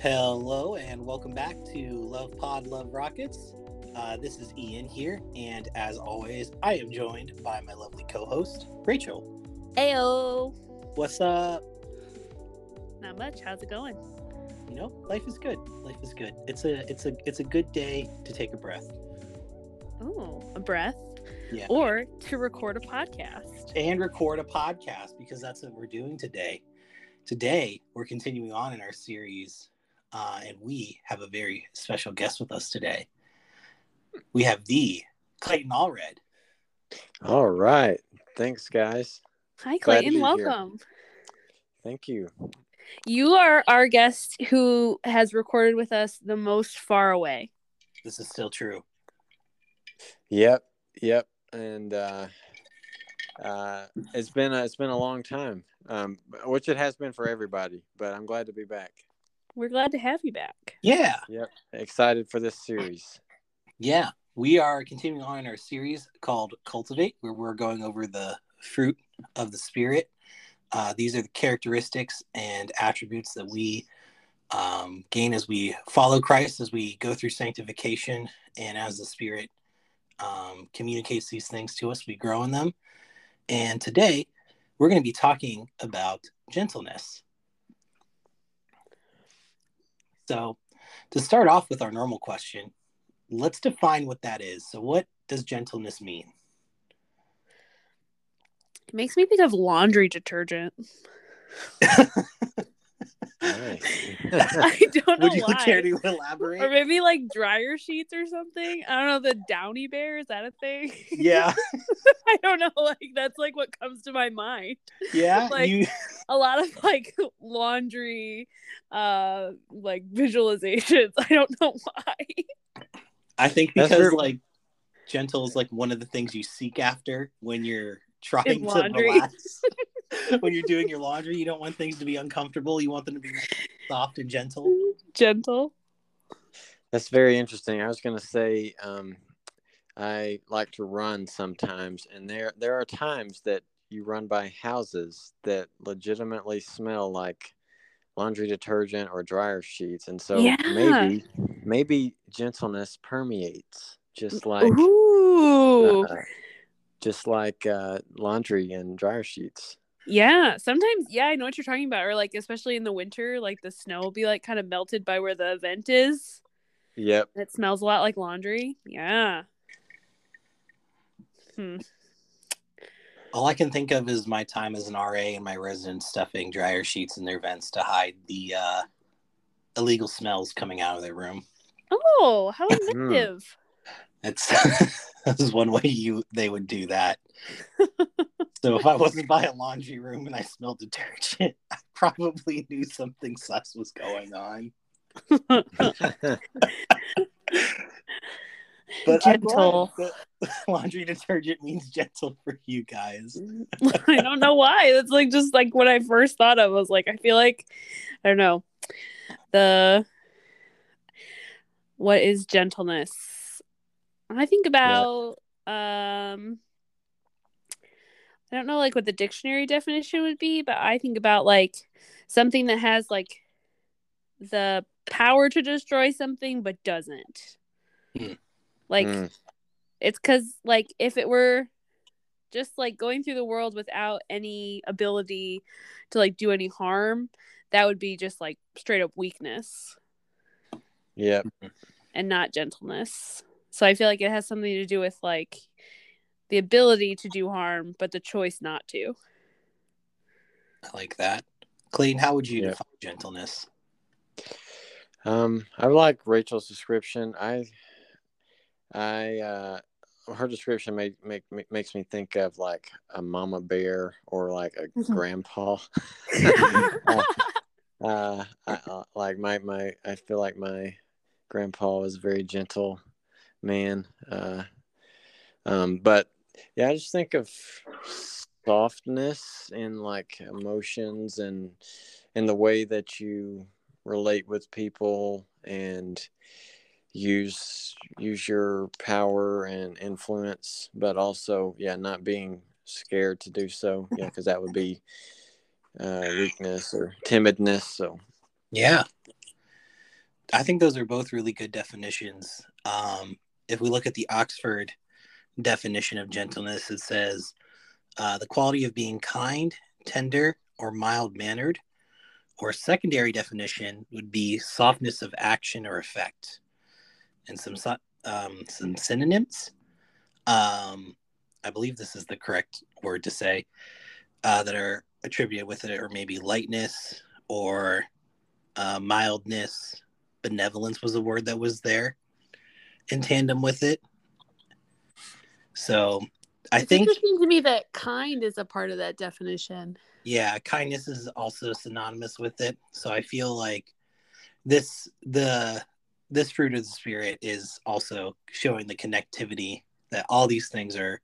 Hello and welcome back to Love Pod Love Rockets. Uh, this is Ian here, and as always, I am joined by my lovely co-host Rachel. Ayo. What's up? Not much. How's it going? You know, life is good. Life is good. It's a it's a it's a good day to take a breath Oh, a breath. Yeah. Or to record a podcast. and record a podcast because that's what we're doing today. Today, we're continuing on in our series, uh, and we have a very special guest with us today. We have the Clayton Allred. All right. Thanks, guys. Hi, Clayton. be here. Welcome. Thank you. You are our guest who has recorded with us the most far away. This is still true. Yep. Yep. And uh, uh, it's been a, it's been a long time, um, which it has been for everybody. But I'm glad to be back. We're glad to have you back. Yeah, Yep. Excited for this series. yeah. We are continuing on in our series called Cultivate, where we're going over the fruit of the Spirit. Uh, these are the characteristics and attributes that we um, gain as we follow Christ, as we go through sanctification, and as the Spirit um, communicates these things to us, we grow in them. And today, we're going to be talking about gentleness. So, to start off with our normal question, let's define what that is. So, what does gentleness mean? It makes me think of laundry detergent. Nice. I don't know Would you why. care to elaborate? Or maybe like dryer sheets or something. I don't know. The Downy Bear is that a thing? yeah, I don't know. Like that's like what comes to my mind. yeah. Like- you, a lot of like laundry uh like visualizations i don't know why I think because very- like gentle is like one of the things you seek after when you're trying to relax. when you're doing your laundry, you don't want things to be uncomfortable. You want them to be soft and gentle. gentle That's very interesting. I was going to say, um, I like to run sometimes, and there there are times that you run by houses that legitimately smell like laundry detergent or dryer sheets, and so Yeah. maybe maybe gentleness permeates, just like ooh uh, just like uh, laundry and dryer sheets. yeah sometimes yeah i know what you're talking about or like especially in the winter like the snow will be like kind of melted by where the vent is Yep. it smells a lot like laundry yeah hmm. All I can think of is my time as an RA and my residents stuffing dryer sheets in their vents to hide the uh, illegal smells coming out of their room. oh how inventive It's that's one way you they would do that. so if I wasn't by a laundry room and I smelled detergent, I probably knew something sus was going on. But Gentle. laundry detergent means gentle for you guys. I don't know why. That's like just like what I first thought of. was like, I feel like I don't know. The what is gentleness? I think about um I don't know like what the dictionary definition would be, but I think about like something that has like the power to destroy something but doesn't. Hmm. Like Mm. it's because like if it were just like going through the world without any ability to like do any harm that would be just like straight up weakness Yeah. and not gentleness so i feel like it has something to do with like the ability to do harm but the choice not to I like that. Clayton, how would you Yeah. define gentleness? Um, I like Rachel's description. I, I, uh, her description make, make, make makes me think of like a mama bear or like a Mhm. grandpa. uh, I, uh, like my my, I feel like my grandpa was very gentle man. Uh, um, but yeah, I just think of softness in like emotions and in the way that you relate with people and use use your power and influence but also yeah not being scared to do so yeah because that would be uh weakness or timidness so Yeah. I think those are both really good definitions. Um, if we look at the Oxford definition of gentleness, it says uh, the quality of being kind, tender, or mild mannered. Or secondary definition would be softness of action or effect. And some um, some synonyms. Um, I believe this is the correct word to say uh, that are attributed with it, or maybe lightness or uh, mildness. Benevolence was a word that was there in tandem with it. So I it's think interesting to me that kind is a part of that definition. Yeah, kindness is also synonymous with it. So I feel like this the this fruit of the spirit is also showing the connectivity that all these things are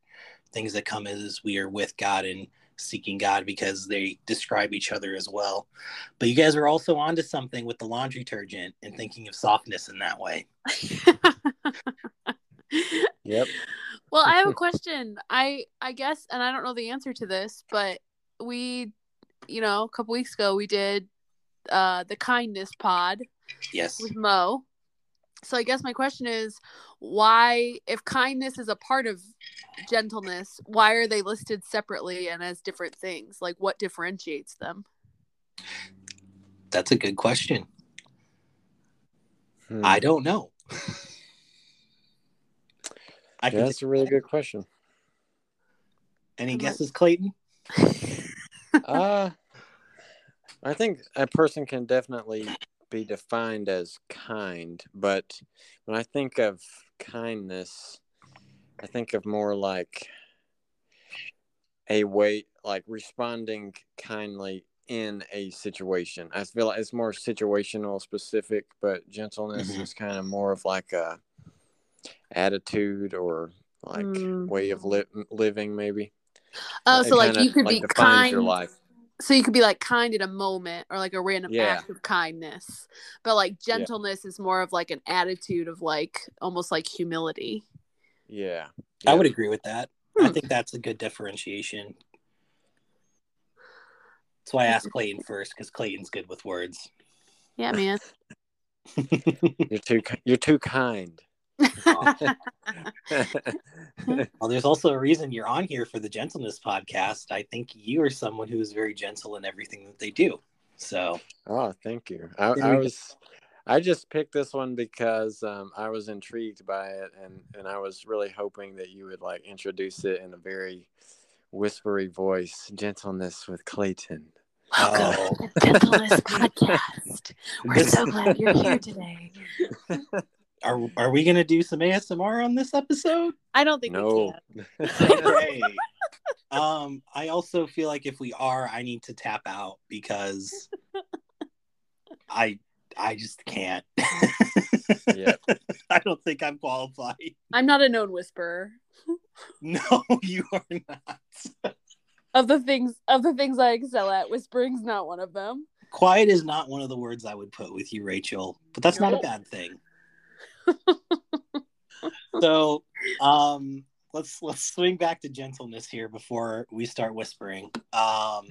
things that come as we are with God and seeking God because they describe each other as well. But you guys are also onto something with the laundry detergent and thinking of softness in that way. yep. Well, I have a question. I I guess and I don't know the answer to this, but we you know, a couple weeks ago we did uh the kindness pod yes with Mo. So I guess my question is why if kindness is a part of gentleness, why are they listed separately and as different things? Like what differentiates them? That's a good question. Hmm. I don't know. I yeah, that's a really good question. Any guesses, Clayton? uh, I think a person can definitely be defined as kind, but when I think of kindness, I think of more like a way, like responding kindly in a situation. I feel like it's more situational specific, but gentleness mm-hmm. is kind of more of like a attitude or like mm. way of li- living, maybe. Oh, so like you could like be kind. Your life so you could be like kind in a moment or like a random yeah. act of kindness but like gentleness yeah. is more of like an attitude of like almost like humility yeah, yeah. i would agree with that hmm. i think that's a good differentiation that's why i asked clayton first because clayton's good with words yeah man you're too you're too kind well, there's also a reason you're on here for the gentleness podcast. I think you are someone who is very gentle in everything that they do. So, oh, thank you. I, I was, I just picked this one because um, I was intrigued by it, and and I was really hoping that you would like introduce it in a very whispery voice, gentleness with Clayton. Welcome oh. to the Gentleness Podcast. We're so glad you're here today. are are we gonna do some ASMR on this episode? I don't think no. okay. um, I also feel like if we are, I need to tap out because I I just can't. yeah. I don't think I'm qualified. I'm not a known whisperer. no, you are not. of the things of the things I excel at, whispering's not one of them. Quiet is not one of the words I would put with you, Rachel, but that's not a bad thing. so um let's let's swing back to gentleness here before we start whispering. Um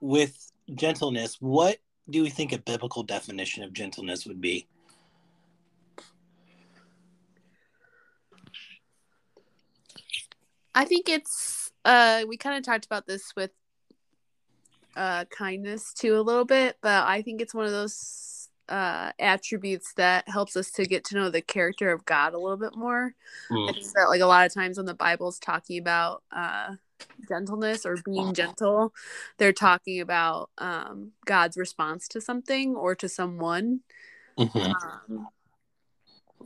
with gentleness what do we think a biblical definition of gentleness would be? I think it's uh we kind of talked about this with uh kindness too a little bit but i think it's one of those uh, attributes that helps us to get to know the character of God a little bit more. Mm. I think that like a lot of times when the Bible's talking about uh, gentleness or being gentle, they're talking about um, God's response to something or to someone. Mm-hmm. Um,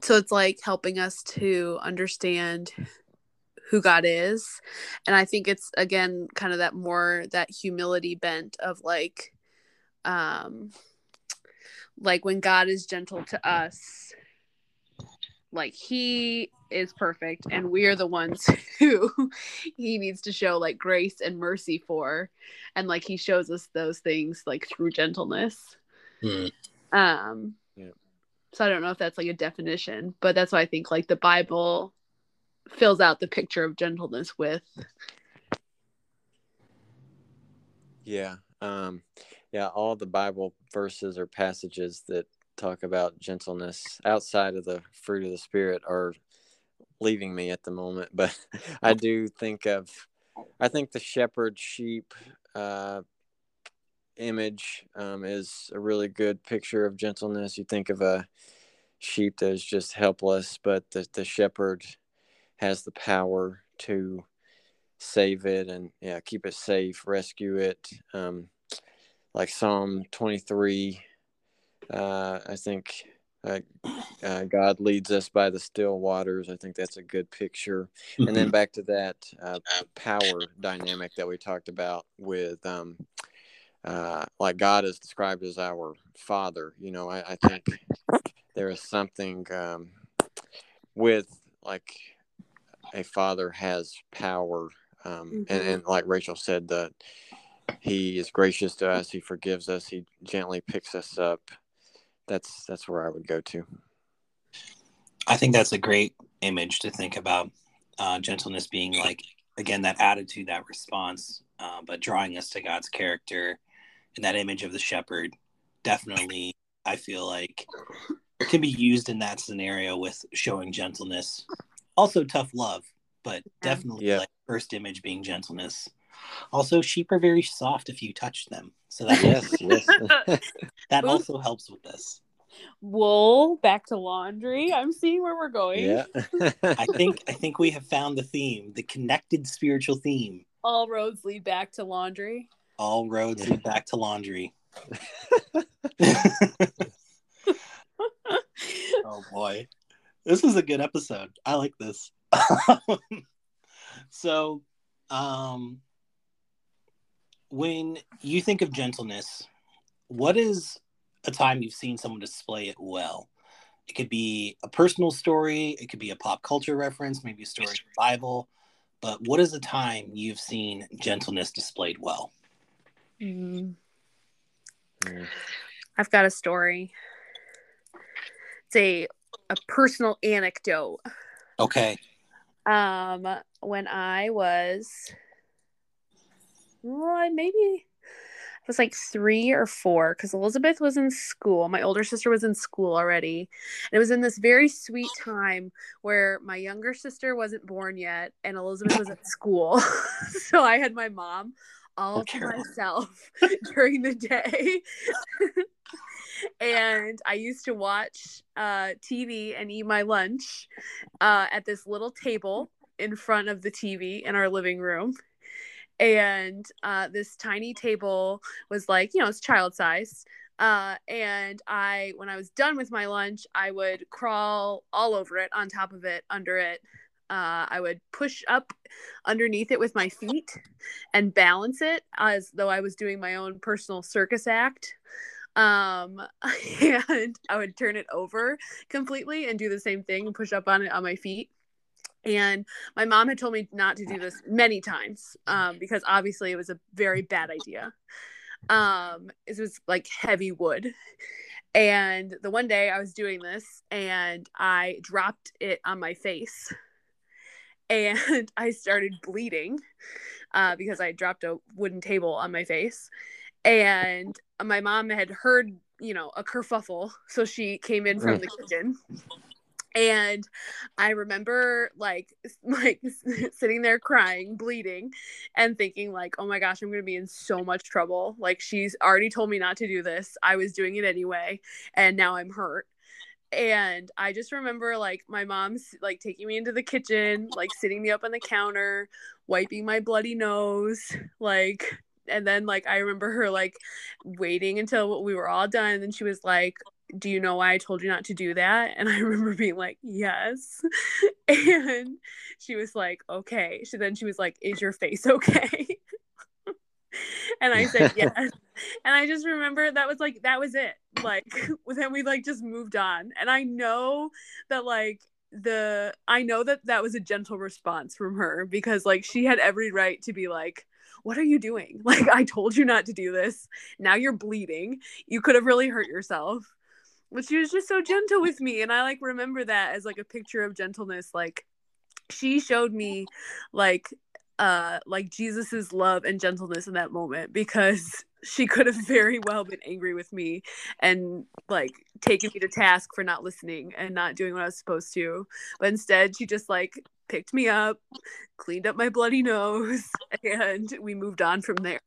so it's like helping us to understand who God is. And I think it's again kind of that more that humility bent of like um like when God is gentle to us, like he is perfect and we are the ones who he needs to show like grace and mercy for and like he shows us those things like through gentleness mm. um yeah. so i don't know if that's like a definition but that's why i think like the bible fills out the picture of gentleness with yeah um yeah, all the Bible verses or passages that talk about gentleness outside of the fruit of the spirit are leaving me at the moment. But I do think of, I think the shepherd sheep uh, image um, is a really good picture of gentleness. You think of a sheep that is just helpless, but the, the shepherd has the power to save it and yeah, keep it safe, rescue it. Um, like Psalm 23, uh, I think uh, uh, God leads us by the still waters. I think that's a good picture. Mm-hmm. And then mm-hmm. back to that uh, power dynamic that we talked about with, um, uh, like God is described as our Father. You know, I, I think there is something um, with like a father has power, um, mm-hmm. and, and like Rachel said, that he is gracious to us, he forgives us, he gently picks us up that's that's where I would go to. I think that's a great image to think about uh, gentleness being like again that attitude, that response, uh, but drawing us to God's character and that image of the shepherd. Definitely, I feel like can be used in that scenario with showing gentleness. Also, tough love, but definitely yeah. like first image being gentleness. Also, sheep are very soft if you touch them. So that yes, yes. that also helps with this. Wool back to laundry. I'm seeing where we're going. Yeah. I think I think we have found the theme, the connected spiritual theme. All roads lead back to laundry. All roads yeah. lead back to laundry. oh boy. This is a good episode. I like this. so um when you think of gentleness, what is a time you've seen someone display it well? It could be a personal story, it could be a pop culture reference, maybe a story from the Bible. But what is a time you've seen gentleness displayed well? Mm. I've got a story. It's a a personal anecdote. Okay. Um, when I was well, maybe I was like three or four because Elizabeth was in school. My older sister was in school already. And it was in this very sweet time where my younger sister wasn't born yet and Elizabeth was at school. so I had my mom all to myself during the day. and I used to watch uh, TV and eat my lunch uh, at this little table in front of the TV in our living room and uh, this tiny table was like you know it's child size uh, and i when i was done with my lunch i would crawl all over it on top of it under it uh, i would push up underneath it with my feet and balance it as though i was doing my own personal circus act um and i would turn it over completely and do the same thing and push up on it on my feet and my mom had told me not to do this many times um, because obviously it was a very bad idea. Um it was like heavy wood. And the one day i was doing this and i dropped it on my face and i started bleeding uh, because i dropped a wooden table on my face. And my mom had heard you know a kerfuffle so she came in from the kitchen and i remember like like sitting there crying bleeding and thinking like oh my gosh i'm going to be in so much trouble. Like she's already told me not to do this. I was doing it anyway and now i'm hurt. And i just remember like my mom's like taking me into the kitchen like sitting me up on the counter wiping my bloody nose like and then like i remember her like waiting until we were all done and she was like do you know why I told you not to do that? And I remember being like, yes. And she was like, okay. So then she was like, is your face okay? and I said, yes. and I just remember that was like, that was it. Like, then we like just moved on. And I know that like, the I know that that was a gentle response from her because like she had every right to be like what are you doing? Like, I told you not to do this. Now you're bleeding. You could have really hurt yourself but she was just so gentle with me and i like remember that as like a picture of gentleness like she showed me like uh like Jesus's love and gentleness in that moment because she could have very well been angry with me and like taken me to task for not listening and not doing what I was supposed to. But instead she just like picked me up, cleaned up my bloody nose, and we moved on from there.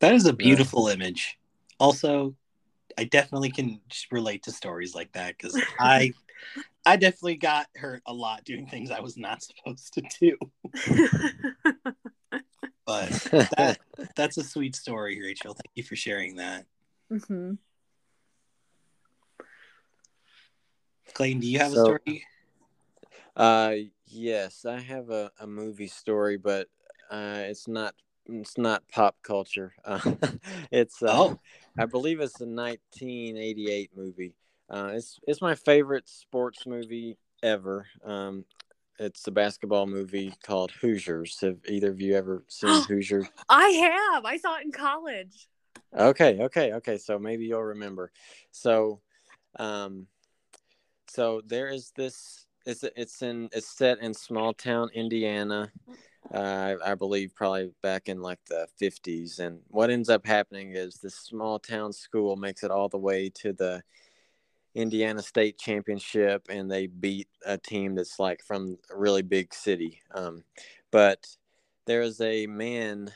That is a beautiful image. Also, I definitely can relate to stories like that because I I definitely got hurt a lot doing things I was not supposed to do. but that, that's a sweet story, Rachel. Thank you for sharing that. Mm-hmm. Clayton, do you have so, a story? Uh, yes, I have a, a movie story, but uh, it's not it's not pop culture. Uh, it's uh, oh. I believe it's a 1988 movie. Uh, it's it's my favorite sports movie ever. Um, it's a basketball movie called Hoosiers. Have either of you ever seen Hoosiers? I have. I saw it in college. Okay, okay, okay. So maybe you'll remember. So, um, so there is this. It's it's in it's set in small town Indiana. Uh, I, believe probably back in like the 50s. And what ends up happening is this small town school makes it all the way to the Indiana State Championship, and they beat a team that's like from a really big city. Um, but there is a man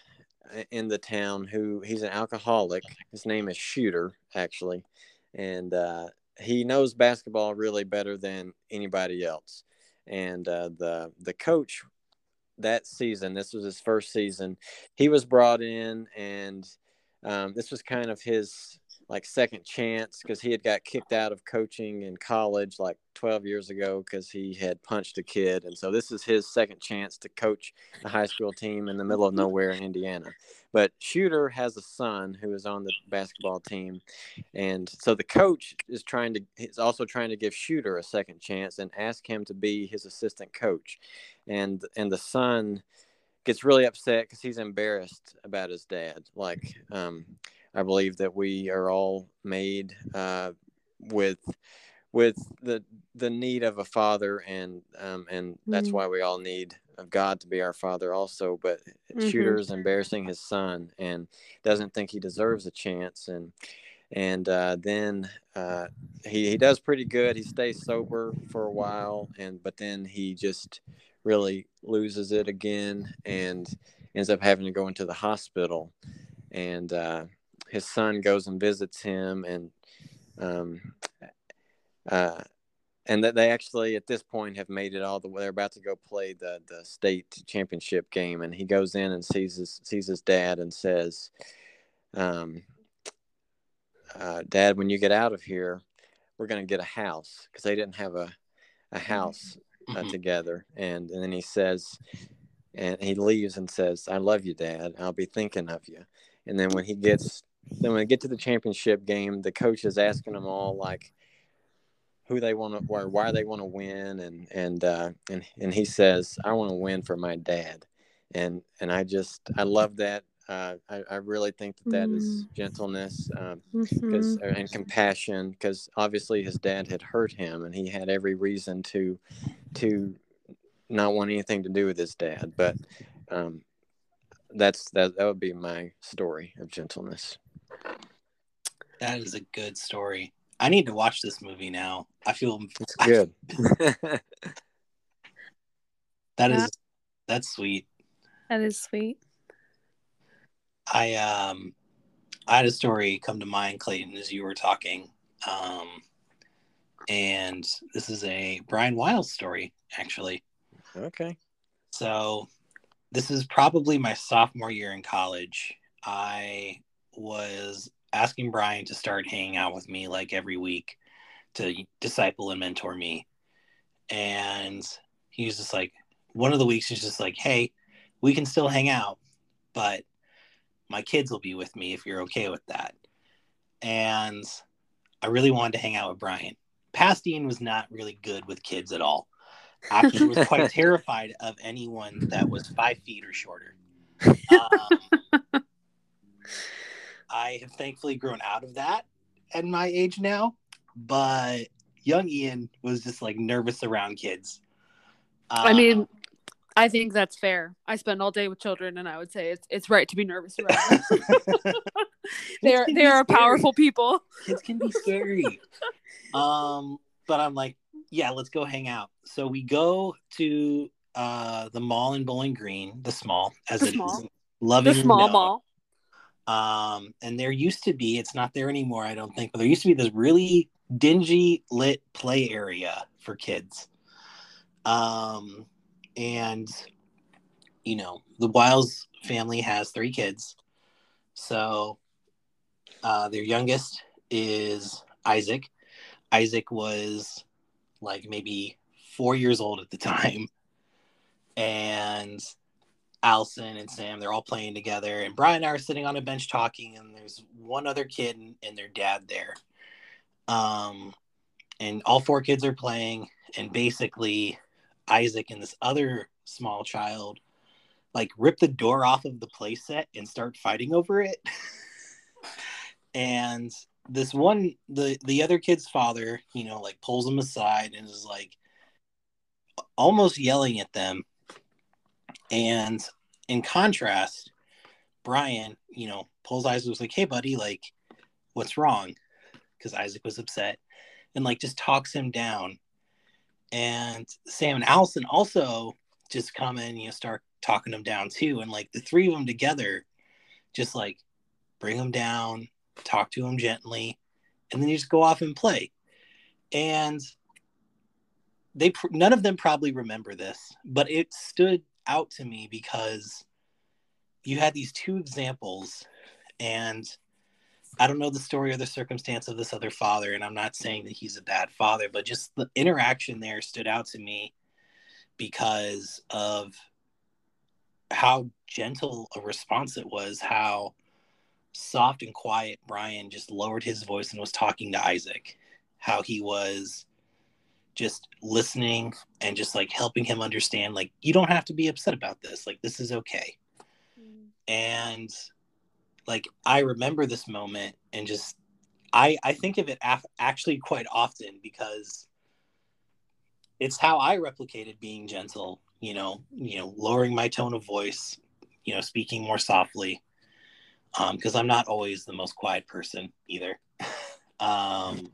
in the town who he's an alcoholic. His name is Shooter, actually, and uh, he knows basketball really better than anybody else. And uh, the the coach that season, this was his first season. He was brought in, and um, this was kind of his like second chance because he had got kicked out of coaching in college like 12 years ago because he had punched a kid and so this is his second chance to coach the high school team in the middle of nowhere in indiana but shooter has a son who is on the basketball team and so the coach is trying to is also trying to give shooter a second chance and ask him to be his assistant coach and and the son gets really upset because he's embarrassed about his dad like um I believe that we are all made uh, with with the the need of a father, and um, and that's mm-hmm. why we all need of God to be our father also. But mm-hmm. Shooter is embarrassing his son and doesn't think he deserves a chance, and and uh, then uh, he he does pretty good. He stays sober for a while, and but then he just really loses it again and ends up having to go into the hospital. And uh, his son goes and visits him and um, uh, and that they actually at this point have made it all the way they're about to go play the the state championship game. And he goes in and sees his sees his dad and says um, uh, dad when you get out of here we're going to get a house. Because they didn't have a a house uh, mm-hmm. together and, and then he says and he leaves and says i love you dad i'll be thinking of you and then when he gets then when they get to the championship game, the coach is asking them all like who they want to or why they want to win, and and uh, and and he says, "I want to win for my dad," and and I just I love that. Uh, I, I really think that that mm. is gentleness um, mm-hmm. and compassion because obviously his dad had hurt him and he had every reason to to not want anything to do with his dad. But um, that's that that would be my story of gentleness. That is a good story. I need to watch this movie now. I feel it's good. I, that yeah. is that's sweet. That is sweet. I um I had a story come to mind, Clayton, as you were talking. Um and this is a Brian Wiles story, actually. Okay. So this is probably my sophomore year in college. I was asking Brian to start hanging out with me like every week to disciple and mentor me. And he was just like, one of the weeks he's just like, hey, we can still hang out, but my kids will be with me if you're okay with that. And I really wanted to hang out with Brian. Past Ian was not really good with kids at all. Actually, was quite terrified of anyone that was five feet or shorter. Um, I have thankfully grown out of that at my age now, but young Ian was just like nervous around kids I mean, I think that's fair. I spend all day with children, and I would say it's it's right to be nervous around. them. they're they are powerful people. kids can be scary. um, but I'm like, yeah, let's go hang out. So we go to uh the mall in Bowling Green, the small as The it is, small. in The small mall. Um, and there used to be, it's not there anymore, I don't think, but there used to be this really dingy lit play area for kids. Um, and you know, the Wiles family has three kids. So uh, their youngest is Isaac. Isaac was like maybe four years old at the time. And Allison and Sam, they're all playing together. And Brian and I are sitting on a bench talking, and there's one other kid and, and their dad there. Um, and all four kids are playing, and basically, Isaac and this other small child like rip the door off of the playset and start fighting over it. and this one, the the other kid's father, you know, like pulls them aside and is like almost yelling at them. And in contrast, Brian, you know, pulls Isaac was like, "Hey, buddy, like, what's wrong?" Because Isaac was upset, and like just talks him down. And Sam and Allison also just come in, you know, start talking them down too, and like the three of them together, just like bring them down, talk to them gently, and then you just go off and play. And they none of them probably remember this, but it stood out to me because you had these two examples, and I don't know the story or the circumstance of this other father, and I'm not saying that he's a bad father, but just the interaction there stood out to me because of how gentle a response it was, how soft and quiet Brian just lowered his voice and was talking to Isaac, how he was just listening and just like helping him understand like you don't have to be upset about this. Like this is okay. Mm. And like i remember this moment and just i i think of it af- actually quite often because it's how i replicated being gentle you know you know lowering my tone of voice you know speaking more softly um because i'm not always the most quiet person either. Um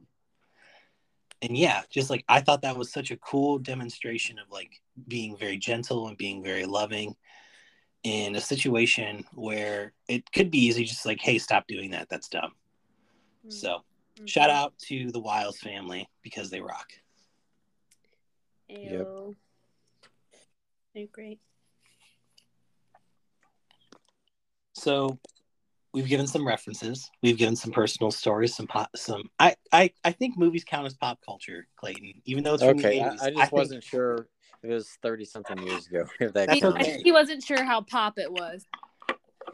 and yeah just like i thought that was such a cool demonstration of like being very gentle and being very loving in a situation where it could be easy just like hey stop doing that. That's dumb. Mm. So mm-hmm. shout out to the wiles family because they rock. Ew. They're great. so we've given some references. We've given some personal stories some pop some i i, I think movies count as pop culture clayton even though it's from Okay, the I, 80s I just think- wasn't sure if it was thirty something years ago. If that He, okay. he wasn't sure how pop it was.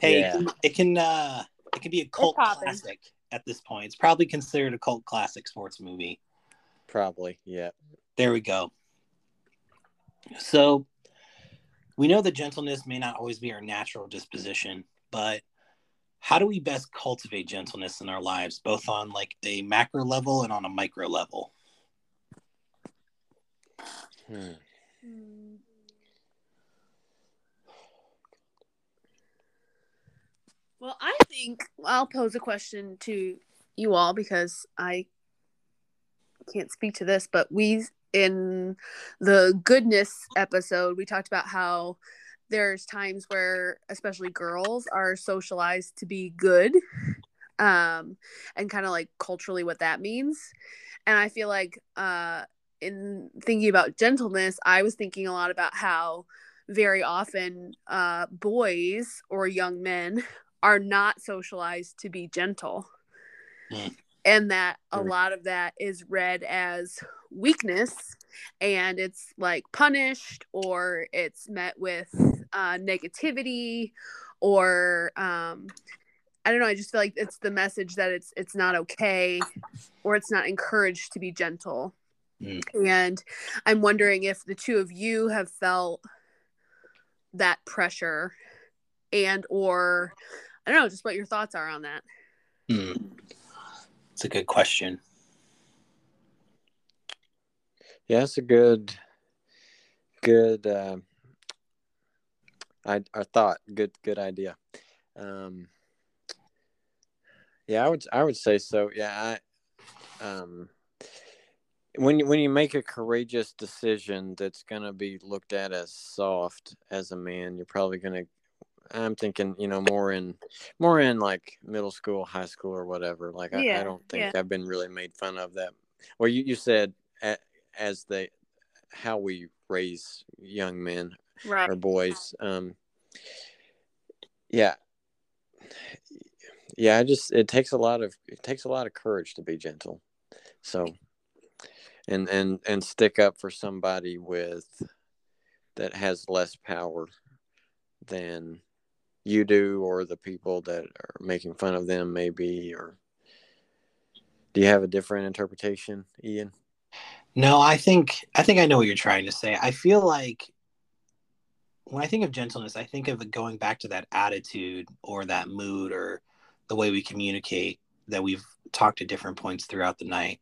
hey Yeah. it, can, it can uh it can be a cult classic at this point it's probably considered a cult classic sports movie Probably, yeah. There we go. So we know that gentleness may not always be our natural disposition, but how do we best cultivate gentleness in our lives, both on like a macro level and on a micro level? Hmm. Well, I think I'll pose a question to you all because I can't speak to this, but we in the goodness episode we talked about how there's times where especially girls are socialized to be good um and kind of like culturally what that means. And i feel like uh in thinking about gentleness i was thinking a lot about how very often uh boys or young men are not socialized to be gentle. Mm. and that a lot of that is read as weakness and it's like punished or it's met with uh, negativity or um, i don't know i just feel like it's the message that it's it's not okay or it's not encouraged to be gentle Mm. and i'm wondering if the two of you have felt that pressure and or i don't know just what your thoughts are on that Hmm. It's a good question. Yeah, it's a good good uh, I, I thought good good idea um yeah i would i would say so yeah i um when you when you make a courageous decision that's going to be looked at as soft as a man you're probably going to i'm thinking you know more in more in like middle school high school or whatever like i, Yeah, I don't think yeah. i've been really made fun of that well you, you said as they how we raise young men Right. or boys um yeah yeah i just it takes a lot of it takes a lot of courage to be gentle so and and and stick up for somebody with that has less power than you do or the people that are making fun of them maybe or do you have a different interpretation ian No, I think I think I know what you're trying to say. I feel like when I think of gentleness, I think of going back to that attitude or that mood or the way we communicate that we've talked at different points throughout the night.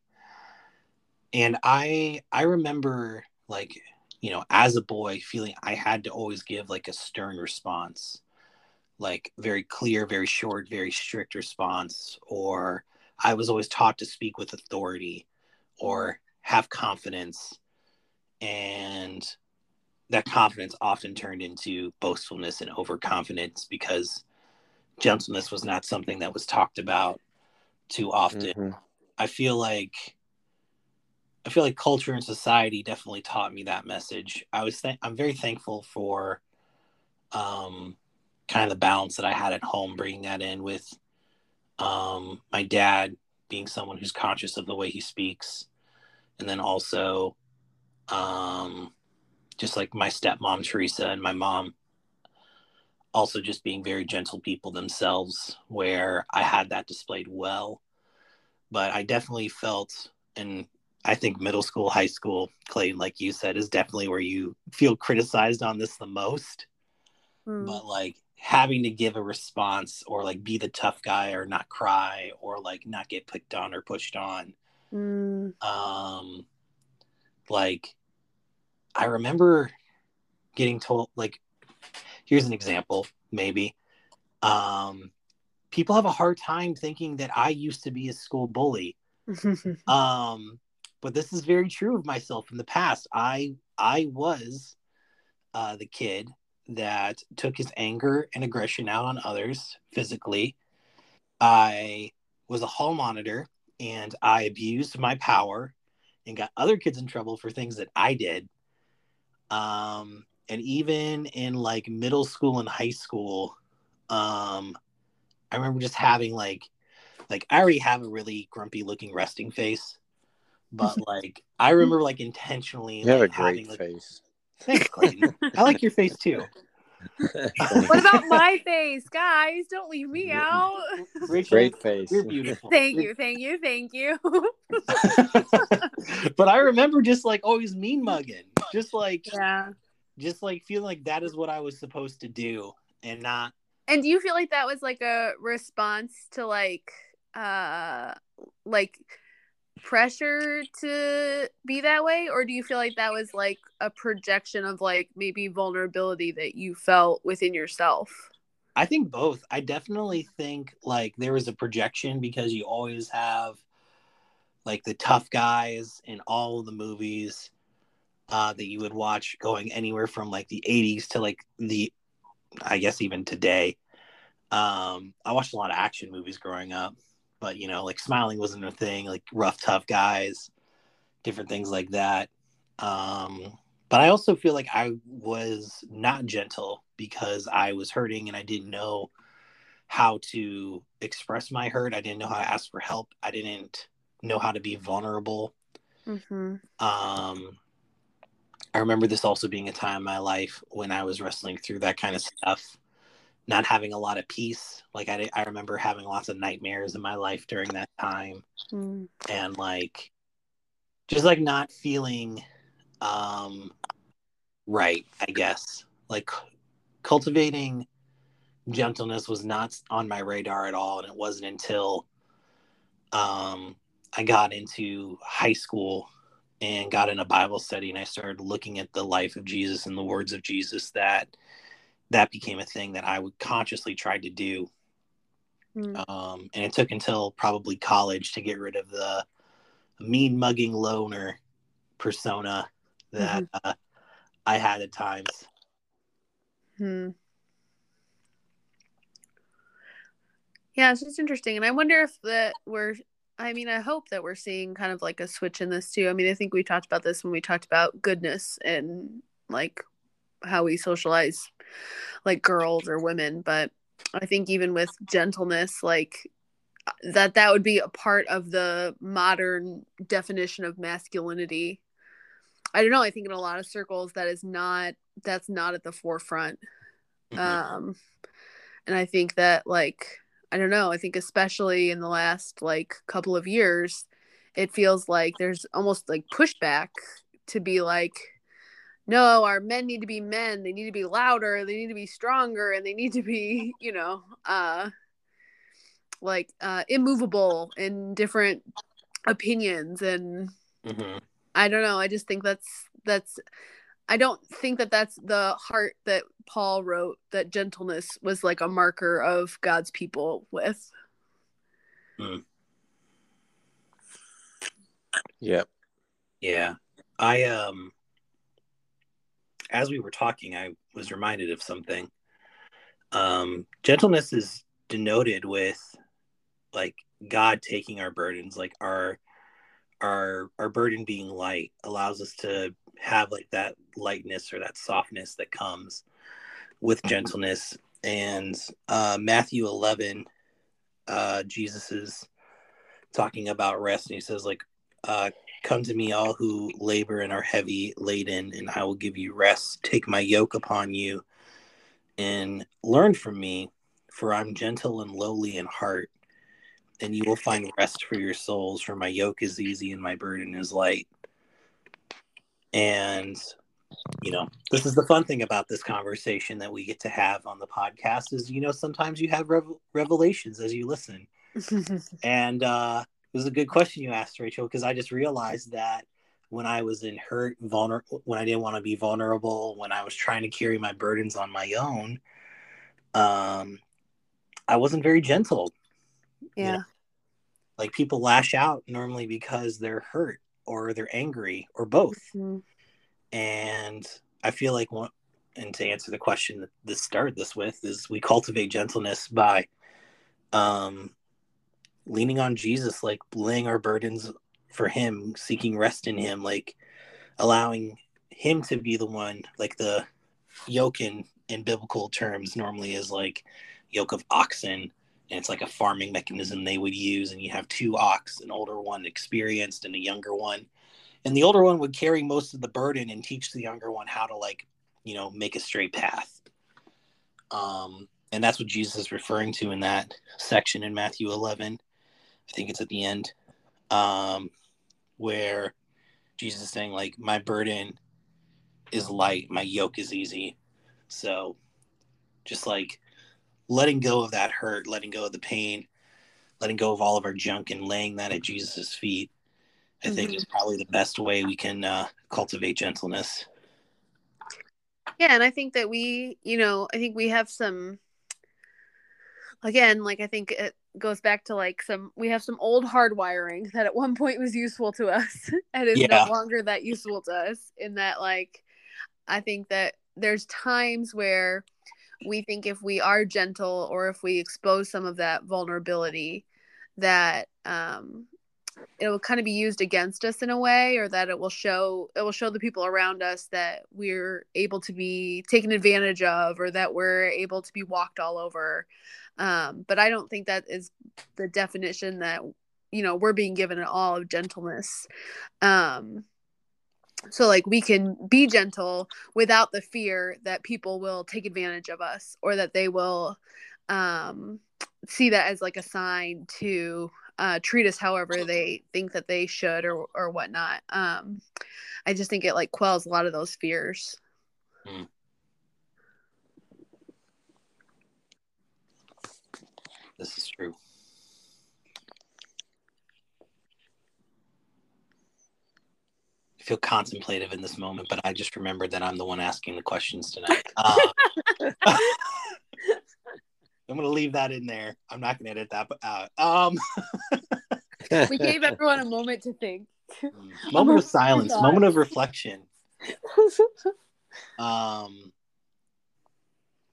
And I I remember like, you know, as a boy feeling I had to always give like a stern response. Like very clear, very short, very strict response or I was always taught to speak with authority or have confidence and that confidence often turned into boastfulness and overconfidence because gentleness was not something that was talked about too often Mhm. i feel like i feel like culture and society definitely taught me that message. I was th- i'm very thankful for um kind of the balance that i had at home bringing that in with um my dad being someone who's conscious of the way he speaks and then also um just like my stepmom teresa and my mom also just being very gentle people themselves where i had that displayed well. But i definitely felt and i think middle school high school clayton like you said is definitely where you feel criticized on this the most Mm. but like having to give a response or like be the tough guy or not cry or like not get picked on or pushed on Mm. um like i remember getting told like here's an example maybe um people have a hard time thinking that i used to be a school bully um but this is very true of myself in the past. I i was uh the kid that took his anger and aggression out on others physically. I was a hall monitor and i abused my power and got other kids in trouble for things that i did. Um and even in like middle school and high school um i remember just having like like I already have a really grumpy looking resting face, but like I remember like intentionally you have a great having like face thanks Clayton. I like your face too. what about my face, guys? Don't leave me out. Rachel, great face you're beautiful. Thank you, thank you, thank you. but I remember just like always mean mugging, just like yeah. just like feeling like that is what I was supposed to do and not And do you feel like that was like a response to like uh like pressure to be that way or do you feel like that was like a projection of like maybe vulnerability that you felt within yourself? I think both. I definitely think like there was a projection because you always have like the tough guys in all the movies uh, that you would watch going anywhere from like the 80s to like the, I guess even today. Um, I watched a lot of action movies growing up, but you know, like smiling wasn't a thing, like rough, tough guys, different things like that. Um, but I also feel like I was not gentle because I was hurting and I didn't know how to express my hurt. I didn't know how to ask for help. I didn't know how to be vulnerable. Mm-hmm. Um, I remember this also being a time in my life when I was wrestling through that kind of stuff, not having a lot of peace. Like I, I remember having lots of nightmares in my life during that time Mm. and like just like not feeling um right i guess like cultivating gentleness was not on my radar at all and it wasn't until um i got into high school and got in a Bible study and I started looking at the life of Jesus and the words of Jesus that that became a thing that I would consciously try to do. Mm. Um, and it took until probably college to get rid of the mean mugging loner persona that mm-hmm. uh, I had at times. Hmm. Yeah, it's just interesting, and I wonder if that we're. I mean, I hope that we're seeing kind of like a switch in this too. I mean, I think we talked about this when we talked about goodness and like how we socialize like girls or women, but I think even with gentleness, like that that would be a part of the modern definition of masculinity. I don't know. I think in a lot of circles that is not that's not at the forefront. Mm-hmm. Um and I think that like I don't know, I think especially in the last like couple of years it feels like there's almost like pushback to be like no, our men need to be men. They need to be louder. They need to be stronger, and they need to be, you know, uh, like uh, immovable in different opinions. And mm-hmm. I don't know. I just think that's that's. I don't think that that's the heart that Paul wrote. That gentleness was like a marker of God's people with. Mm. Yep. Yeah. I um as we were talking, I was reminded of something. Um, gentleness is denoted with like God taking our burdens, like our our our burden being light allows us to have like that lightness or that softness that comes with gentleness. And uh, Matthew 11, uh, Jesus is talking about rest, and he says like, uh, Come to me, all who labor and are heavy laden, and I will give you rest. Take my yoke upon you and learn from me, for I'm gentle and lowly in heart, and you will find rest for your souls. For my yoke is easy and my burden is light. And you know, this is the fun thing about this conversation that we get to have on the podcast is, you know, sometimes you have rev- revelations as you listen. and uh, it was a good question you asked, Rachel, because I just realized that when I was in hurt, vulnerable, when I didn't want to be vulnerable, when I was trying to carry my burdens on my own, um, I wasn't very gentle. Yeah. You know? Like people lash out normally because they're hurt or they're angry or both. Mm-hmm. And I feel like one, and to answer the question that this started this with is we cultivate gentleness by um, leaning on Jesus, like laying our burdens for Him, seeking rest in Him, like allowing Him to be the one, like the yoke in, in biblical terms normally is like yoke of oxen. And it's like a farming mechanism they would use. And you have two ox, an older one experienced and a younger one. And the older one would carry most of the burden and teach the younger one how to, like, you know, make a straight path. Um, and that's what Jesus is referring to in that section in Matthew 11. I think it's at the end, um, where Jesus is saying, like, my burden is light, my yoke is easy. So just like letting go of that hurt, letting go of the pain, letting go of all of our junk and laying that at Jesus' feet, I mm-hmm. think is probably the best way we can uh, cultivate gentleness. Yeah, and I think that we, you know, I think we have some again, like I think it goes back to like some we have some old hardwiring that at one point was useful to us and is yeah. no longer that useful to us in that like I think that there's times where we think if we are gentle or if we expose some of that vulnerability that um it will kind of be used against us in a way or that it will show it will show the people around us that we're able to be taken advantage of or that we're able to be walked all over um, but I don't think that is the definition that you know we're being given at all of gentleness. Um, so like we can be gentle without the fear that people will take advantage of us or that they will um, see that as like a sign to uh, treat us however they think that they should or or whatnot. Um, I just think it like quells a lot of those fears. Mm. This is true. I feel contemplative in this moment, but I just remembered that I'm the one asking the questions tonight. Uh, I'm gonna leave that in there. I'm not gonna edit that out. Um, we gave everyone a moment to think. moment of silence, moment of reflection. Um,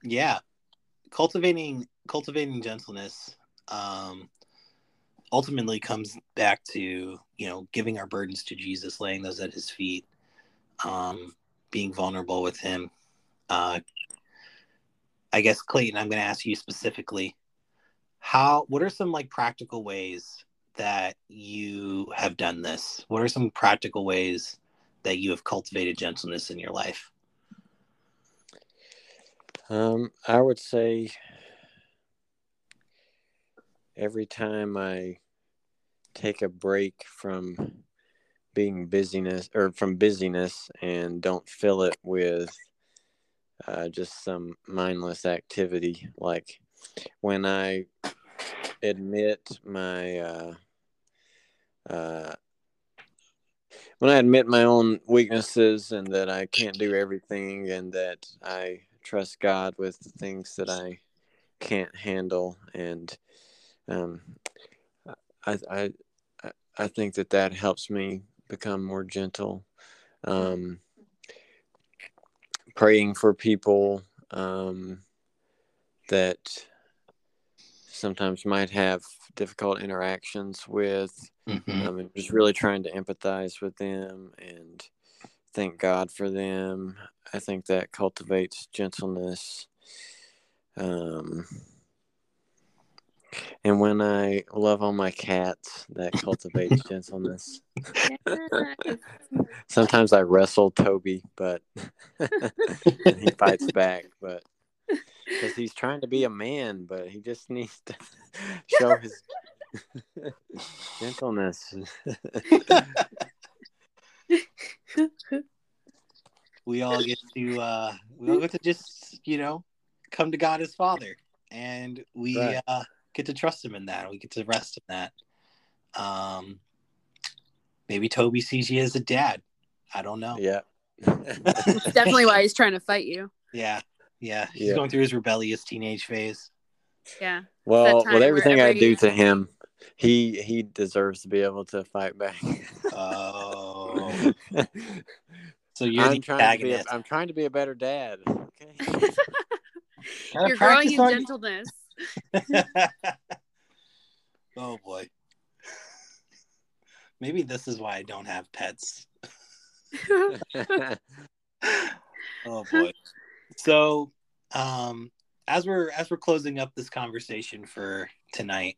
yeah, cultivating cultivating gentleness um, ultimately comes back to you know giving our burdens to Jesus, laying those at His feet, um, being vulnerable with Him. Uh, I guess Clayton, I'm going to ask you specifically how what are some like practical ways that you have done this? What are some practical ways that you have cultivated gentleness in your life? Um, I would say every time I take a break from being busyness or from busyness and don't fill it with uh, just some mindless activity. Like when I admit my, uh, uh, when I admit my own weaknesses and that I can't do everything and that I trust God with the things that I can't handle and um, I, I I think that that helps me become more gentle. Um, praying for people um, that sometimes might have difficult interactions with, mm-hmm. um, just really trying to empathize with them and thank God for them. I think that cultivates gentleness. Um, and when I love on my cats, that cultivates gentleness. Sometimes I wrestle Toby, but he fights back. But because he's trying to be a man, but he just needs to show his gentleness. we all get to uh, we all get to just you know come to God as Father, and we right. uh, get to trust him in that. We get to rest in that. Um, maybe Toby sees you as a dad. I don't know. Yeah. definitely why he's trying to fight you. Yeah. Yeah. He's yeah. going through his rebellious teenage phase. Yeah. Well, with everything I do to him, he he deserves to be able to fight back. Oh. so you're I'm trying, to be a, I'm trying to be a better dad. Okay. you're growing in gentleness. oh boy. Maybe this is why I don't have pets. oh boy. So, um as we're as we're closing up this conversation for tonight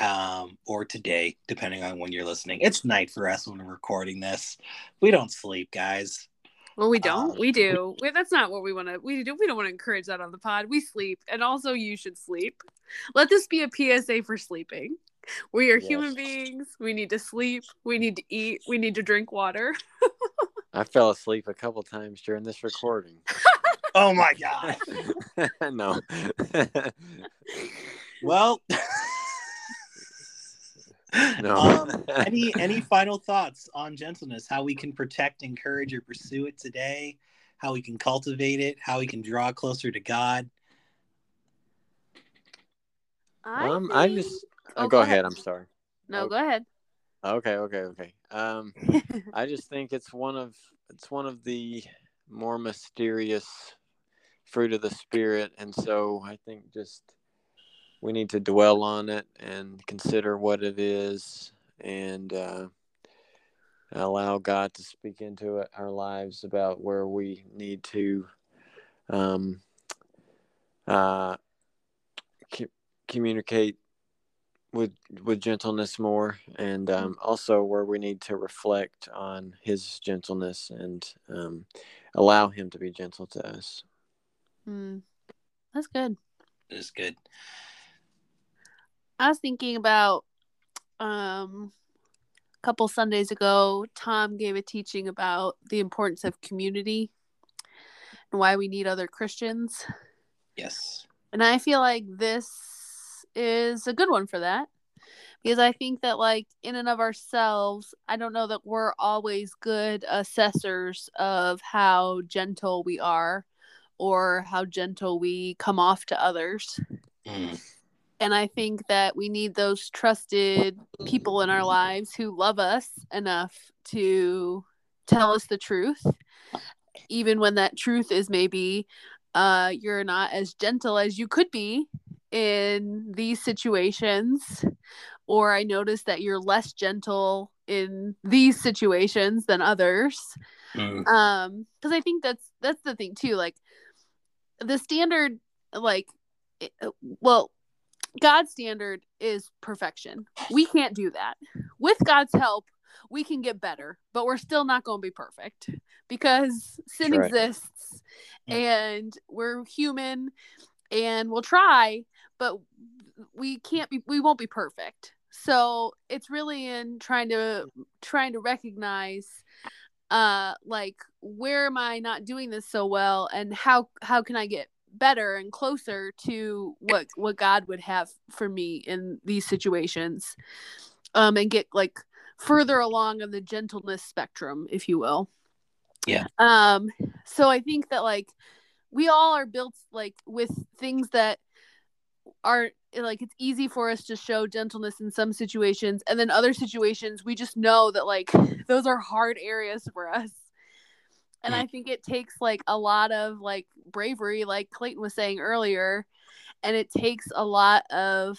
um or today depending on when you're listening. It's night for us when we're recording this. We don't sleep, guys. Well, we don't. Um, we do. We, that's not what we want to. We do. We don't want to encourage that on the pod. We sleep, and also you should sleep. Let this be a PSA for sleeping. We are yes. human beings. We need to sleep. We need to eat. We need to drink water. I fell asleep a couple times during this recording. oh my god! no. well. no. Um, any any final thoughts on gentleness? How we can protect, encourage, or pursue it today? How we can cultivate it? How we can draw closer to God? I um, think... I just oh, oh, go, go ahead. ahead. I'm sorry. No, okay. go ahead. Okay, okay, okay. Um, I just think it's one of it's one of the more mysterious fruit of the spirit, and so I think just we need to dwell on it and consider what it is and uh, allow God to speak into it, our lives about where we need to um, uh, c- communicate with with gentleness more, and um, also where we need to reflect on His gentleness and um, allow Him to be gentle to us. Mm, that's good. It's good. I was thinking about um a couple Sundays ago, Tom gave a teaching about the importance of community and why we need other Christians. Yes. And I feel like this is a good one for that because I think that like in and of ourselves, I don't know that we're always good assessors of how gentle we are or how gentle we come off to others. Mm. And I think that we need those trusted people in our lives who love us enough to tell us the truth, even when that truth is maybe uh, you're not as gentle as you could be in these situations or I notice that you're less gentle in these situations than others. Mm. Um, because I think that's that's the thing too. Like the standard, like, it, well, God's standard is perfection. We can't do that. With God's help, we can get better, but we're still not going to be perfect because sin right. exists and we're human and we'll try, but we can't be we won't be perfect. So, it's really in trying to trying to recognize uh like where am I not doing this so well and how how can I get better and closer to what what God would have for me in these situations um and get like further along on the gentleness spectrum if you will Yeah. um so i think that like we all are built like with things that are like it's easy for us to show gentleness in some situations and then other situations we just know that like those are hard areas for us and Mm. i think it takes like a lot of like bravery like clayton was saying earlier and it takes a lot of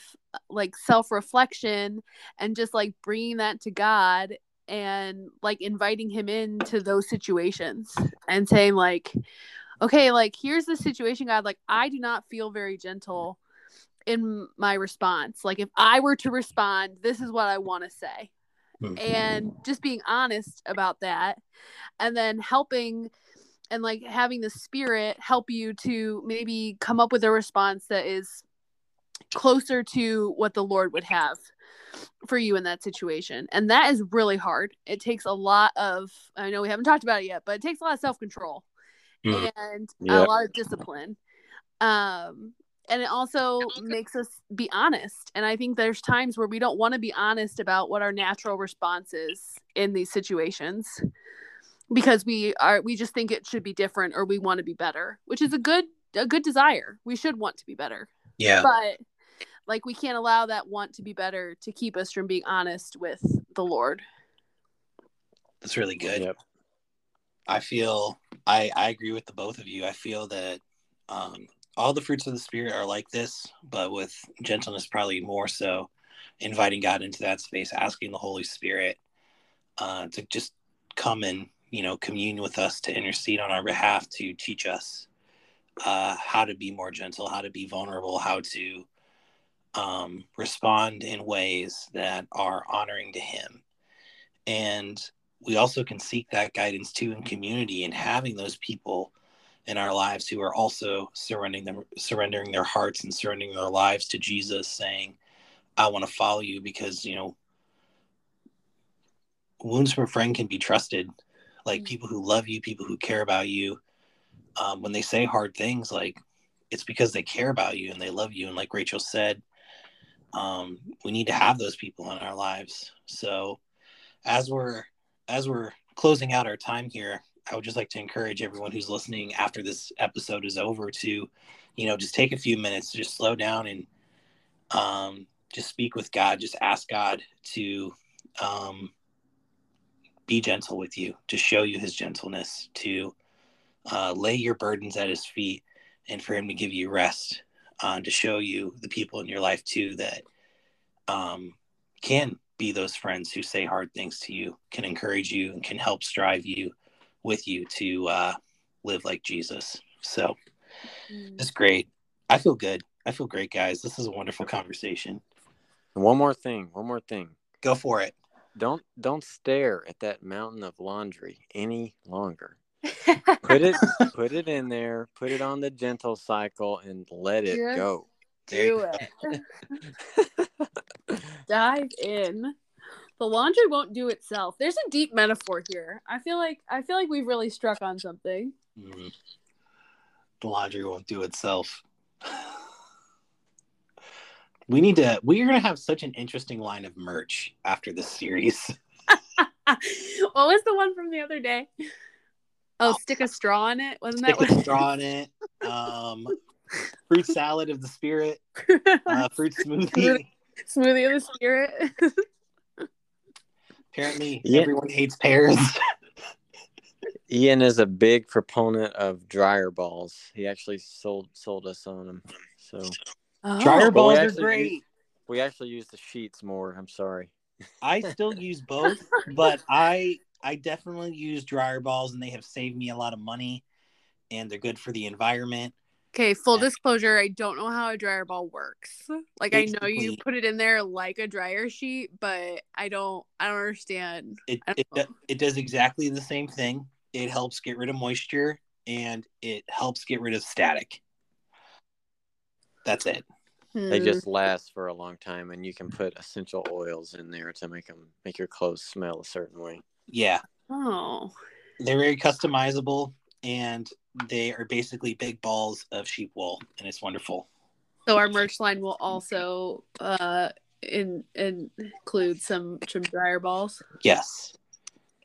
like self-reflection and just like bringing that to god and like inviting him into those situations and saying like okay like here's the situation god like i do not feel very gentle in my response like if i were to respond this is what i want to say. And just being honest about that and then helping and like having the spirit help you to maybe come up with a response that is closer to what the lord would have for you in that situation. And that is really hard. It takes a lot of i know we haven't talked about it yet but it takes a lot of self-control Mm. and a lot of discipline. Um and it also makes us be honest and i think there's times where we don't want to be honest about what our natural response is in these situations because we are we just think it should be different or we want to be better which is a good a good desire we should want to be better Yeah. but like we can't allow that want to be better to keep us from being honest with the lord That's really good. Yep. I feel I I agree with the both of you. I feel that um, all the fruits of the spirit are like this, but with gentleness probably more so. Inviting God into that space, asking the Holy Spirit uh, to just come and you know commune with us, to intercede on our behalf, to teach us uh, how to be more gentle, how to be vulnerable, how to um, respond in ways that are honoring to Him, and we also can seek that guidance too in community and having those people in our lives who are also surrendering them surrendering their hearts and surrendering their lives to Jesus saying I want to follow you because you know wounds from a friend can be trusted. Like Mm. people who love you people who care about you um, when they say hard things like it's because they care about you and they love you. And like Rachel said um, we need to have those people in our lives. So as we're as we're closing out our time here, I would just like to encourage everyone who's listening after this episode is over to, you know, just take a few minutes, just slow down and um, just speak with God. Just ask God to um, be gentle with you, to show you His gentleness, to uh, lay your burdens at His feet, and for Him to give you rest, uh, to show you the people in your life too that um, can be those friends who say hard things to you, can encourage you, and can help strive you with you to uh, live like Jesus. So it's great. I feel good. I feel great, guys. This is a wonderful conversation. And one more thing. One more thing. Go for it. Don't don't stare at that mountain of laundry any longer. Put it put it in there. Put it on the gentle cycle and let it Yes. go. do it dive in the laundry won't do itself there's a deep metaphor here i feel like i feel like we've really struck on something Mhm. The laundry won't do itself. We need to. We're gonna have such an interesting line of merch after this series. what was the one from the other day? Oh, stick a straw in it. Wasn't that a straw in it. Um, fruit salad of the spirit. Uh, fruit smoothie. Smoothie of the spirit. Apparently, Yeah. everyone hates pears. Ian is a big proponent of dryer balls. He actually sold sold us on them. So Oh. Dryer balls are great. use- we actually use the sheets more. I'm sorry. I still use both, but I I definitely use dryer balls, and they have saved me a lot of money, and they're good for the environment. Okay, full disclosure, I don't know how a dryer ball works. Like I know you put it in there like a dryer sheet, but I don't I don't understand. It it, don't do- it does exactly the same thing. It helps get rid of moisture, and it helps get rid of static. That's it. They Hmm. just last for a long time, and you can put essential oils in there to make them make your clothes smell a certain way. Yeah, Oh. they're very customizable, and they are basically big balls of sheep wool, and it's wonderful. So our merch line will also uh in, include some some dryer balls. Yes.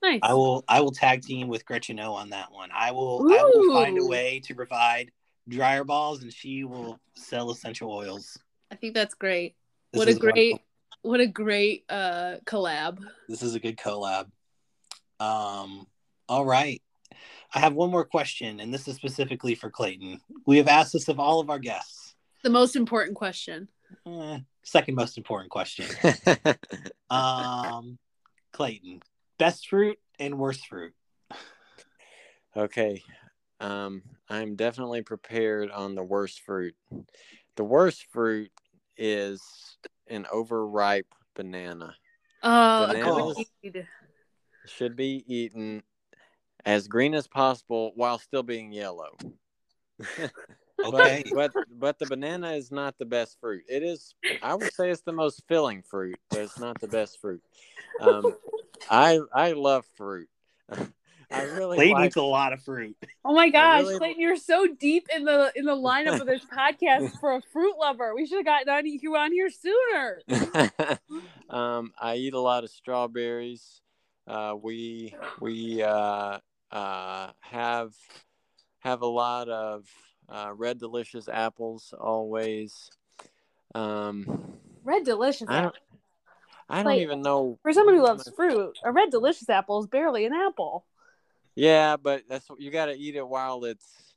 Nice. I will I will tag team with Gretchen O on that one. I will I will find a way to provide dryer balls and she will sell essential oils. I think that's great. This what a great wonderful. what a great uh collab. This is a good collab. Um all right. I have one more question and this is specifically for Clayton. We have asked this of all of our guests. The most important question. Eh, second most important question. Um Clayton, best fruit and worst fruit. okay, um, I'm definitely prepared on the worst fruit. The worst fruit is an overripe banana. Oh, Bananas? agreed. Should be eaten as green as possible while still being yellow. Okay. but, but but the banana is not the best fruit. It is I would say it's the most filling fruit, but it's not the best fruit. Um, I I love fruit. I really Clayton like eats a lot of fruit. Oh my gosh, really- Clayton, you're so deep in the in the lineup of this podcast for a fruit lover. We should have gotten on you on here sooner. um, I eat a lot of strawberries. Uh, we we uh, uh, have have a lot of uh, red delicious apples always. Um, Red delicious I don't. I don't Like, even know. For someone who loves fruit, a red delicious apple is barely an apple. Yeah, but that's you got to eat it while it's.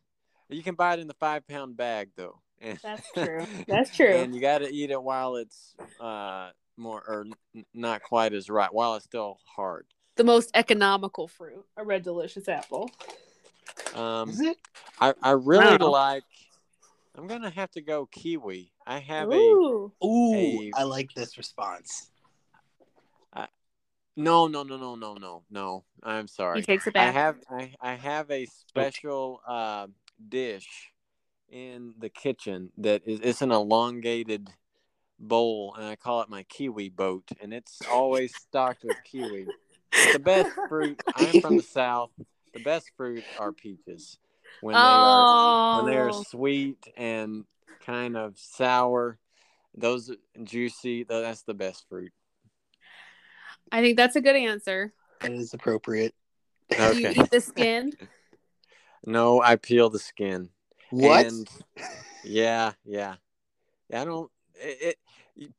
You can buy it in the five pound bag though. That's true. That's true. and you got to eat it while it's uh more or n- not quite as right while it's still hard. The most economical fruit, a red delicious apple. Um, Is it? I I really Wow. like. I'm gonna have to go kiwi. I have a Ooh. Ooh, a- I like this response. no no no no no no no. I'm sorry. He sorry. takes it I have I, I have a special uh, dish in the kitchen that is it's an elongated bowl and I call it my kiwi boat and it's always stocked with kiwi. The best fruit I'm from the south. The best fruit are peaches. When they are oh, when they are oh. sweet and kind of sour, those juicy, that's the best fruit. I think that's a good answer. That is appropriate. Do you Okay. eat the skin? No, I peel the skin. What? And yeah, yeah. Yeah, I don't. It, it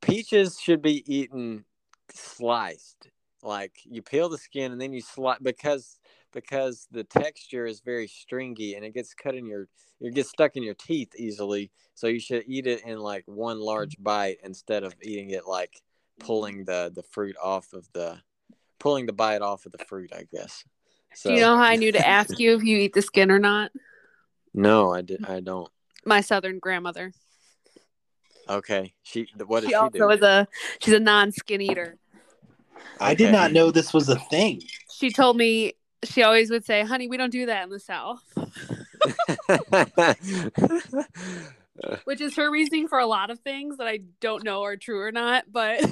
peaches should be eaten sliced. Like you peel the skin and then you slice because because the texture is very stringy and it gets cut in your it gets stuck in your teeth easily. So you should eat it in like one large bite instead of eating it like pulling the the fruit off of the pulling the bite off of the fruit. I guess. So Do you know how I knew to ask you if you eat the skin or not? no, I did. I don't. My southern grandmother. Okay. She. What she she, also do? is a she's a non-skin eater. I did not know this was a thing. She told me she always would say, "Honey, we don't do that in the South," which is her reasoning for a lot of things that I don't know are true or not. But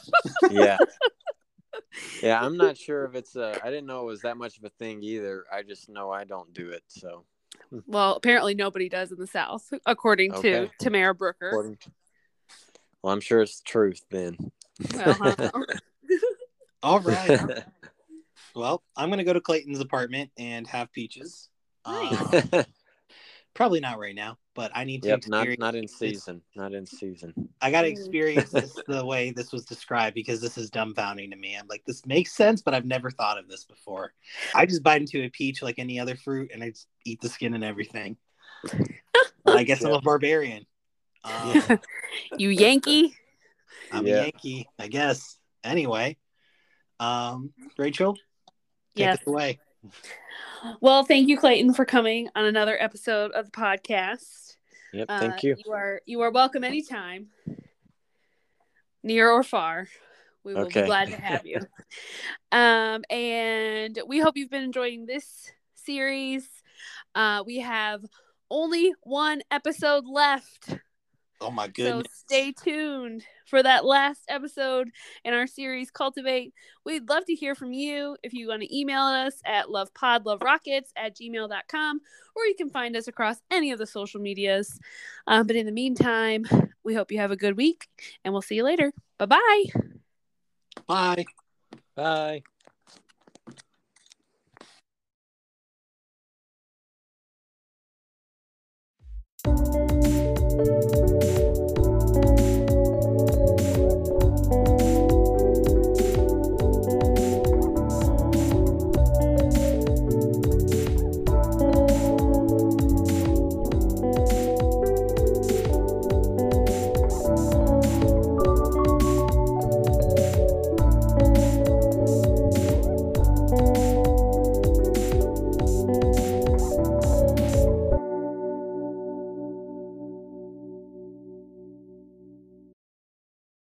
yeah. Yeah, I'm not sure if it's uh I didn't know it was that much of a thing either. I just know I don't do it. So well, apparently nobody does in the South, according to Okay. Tamara Brooker. according Well, I'm sure it's the truth then. Uh-huh. All right. well, I'm gonna go to Clayton's apartment and have peaches. Nice. Um, probably not right now, but I need to yep, not experience not in this- season. Not in season. I got to experience this the way this was described because this is dumbfounding to me. I'm like, this makes sense, but I've never thought of this before. I just bite into a peach like any other fruit, and I just eat the skin and everything. But I guess I'm a barbarian. Um, you Yankee. I'm Yeah. a Yankee, I guess. Anyway, um, Rachel, take Yes. us away. Well, thank you, Clayton, for coming on another episode of the podcast. Yep. Uh, Thank you. You are you are welcome anytime, near or far. We will Okay. be glad to have you. um, and we hope you've been enjoying this series. Uh, we have only one episode left. Oh my So goodness. stay tuned for that last episode in our series Cultivate. We'd love to hear from you if you want to email us at lovepodloverockets at gmail.com or you can find us across any of the social medias. Um, but in the meantime, we hope you have a good week and we'll see you later. Bye bye. Bye. Bye. Thank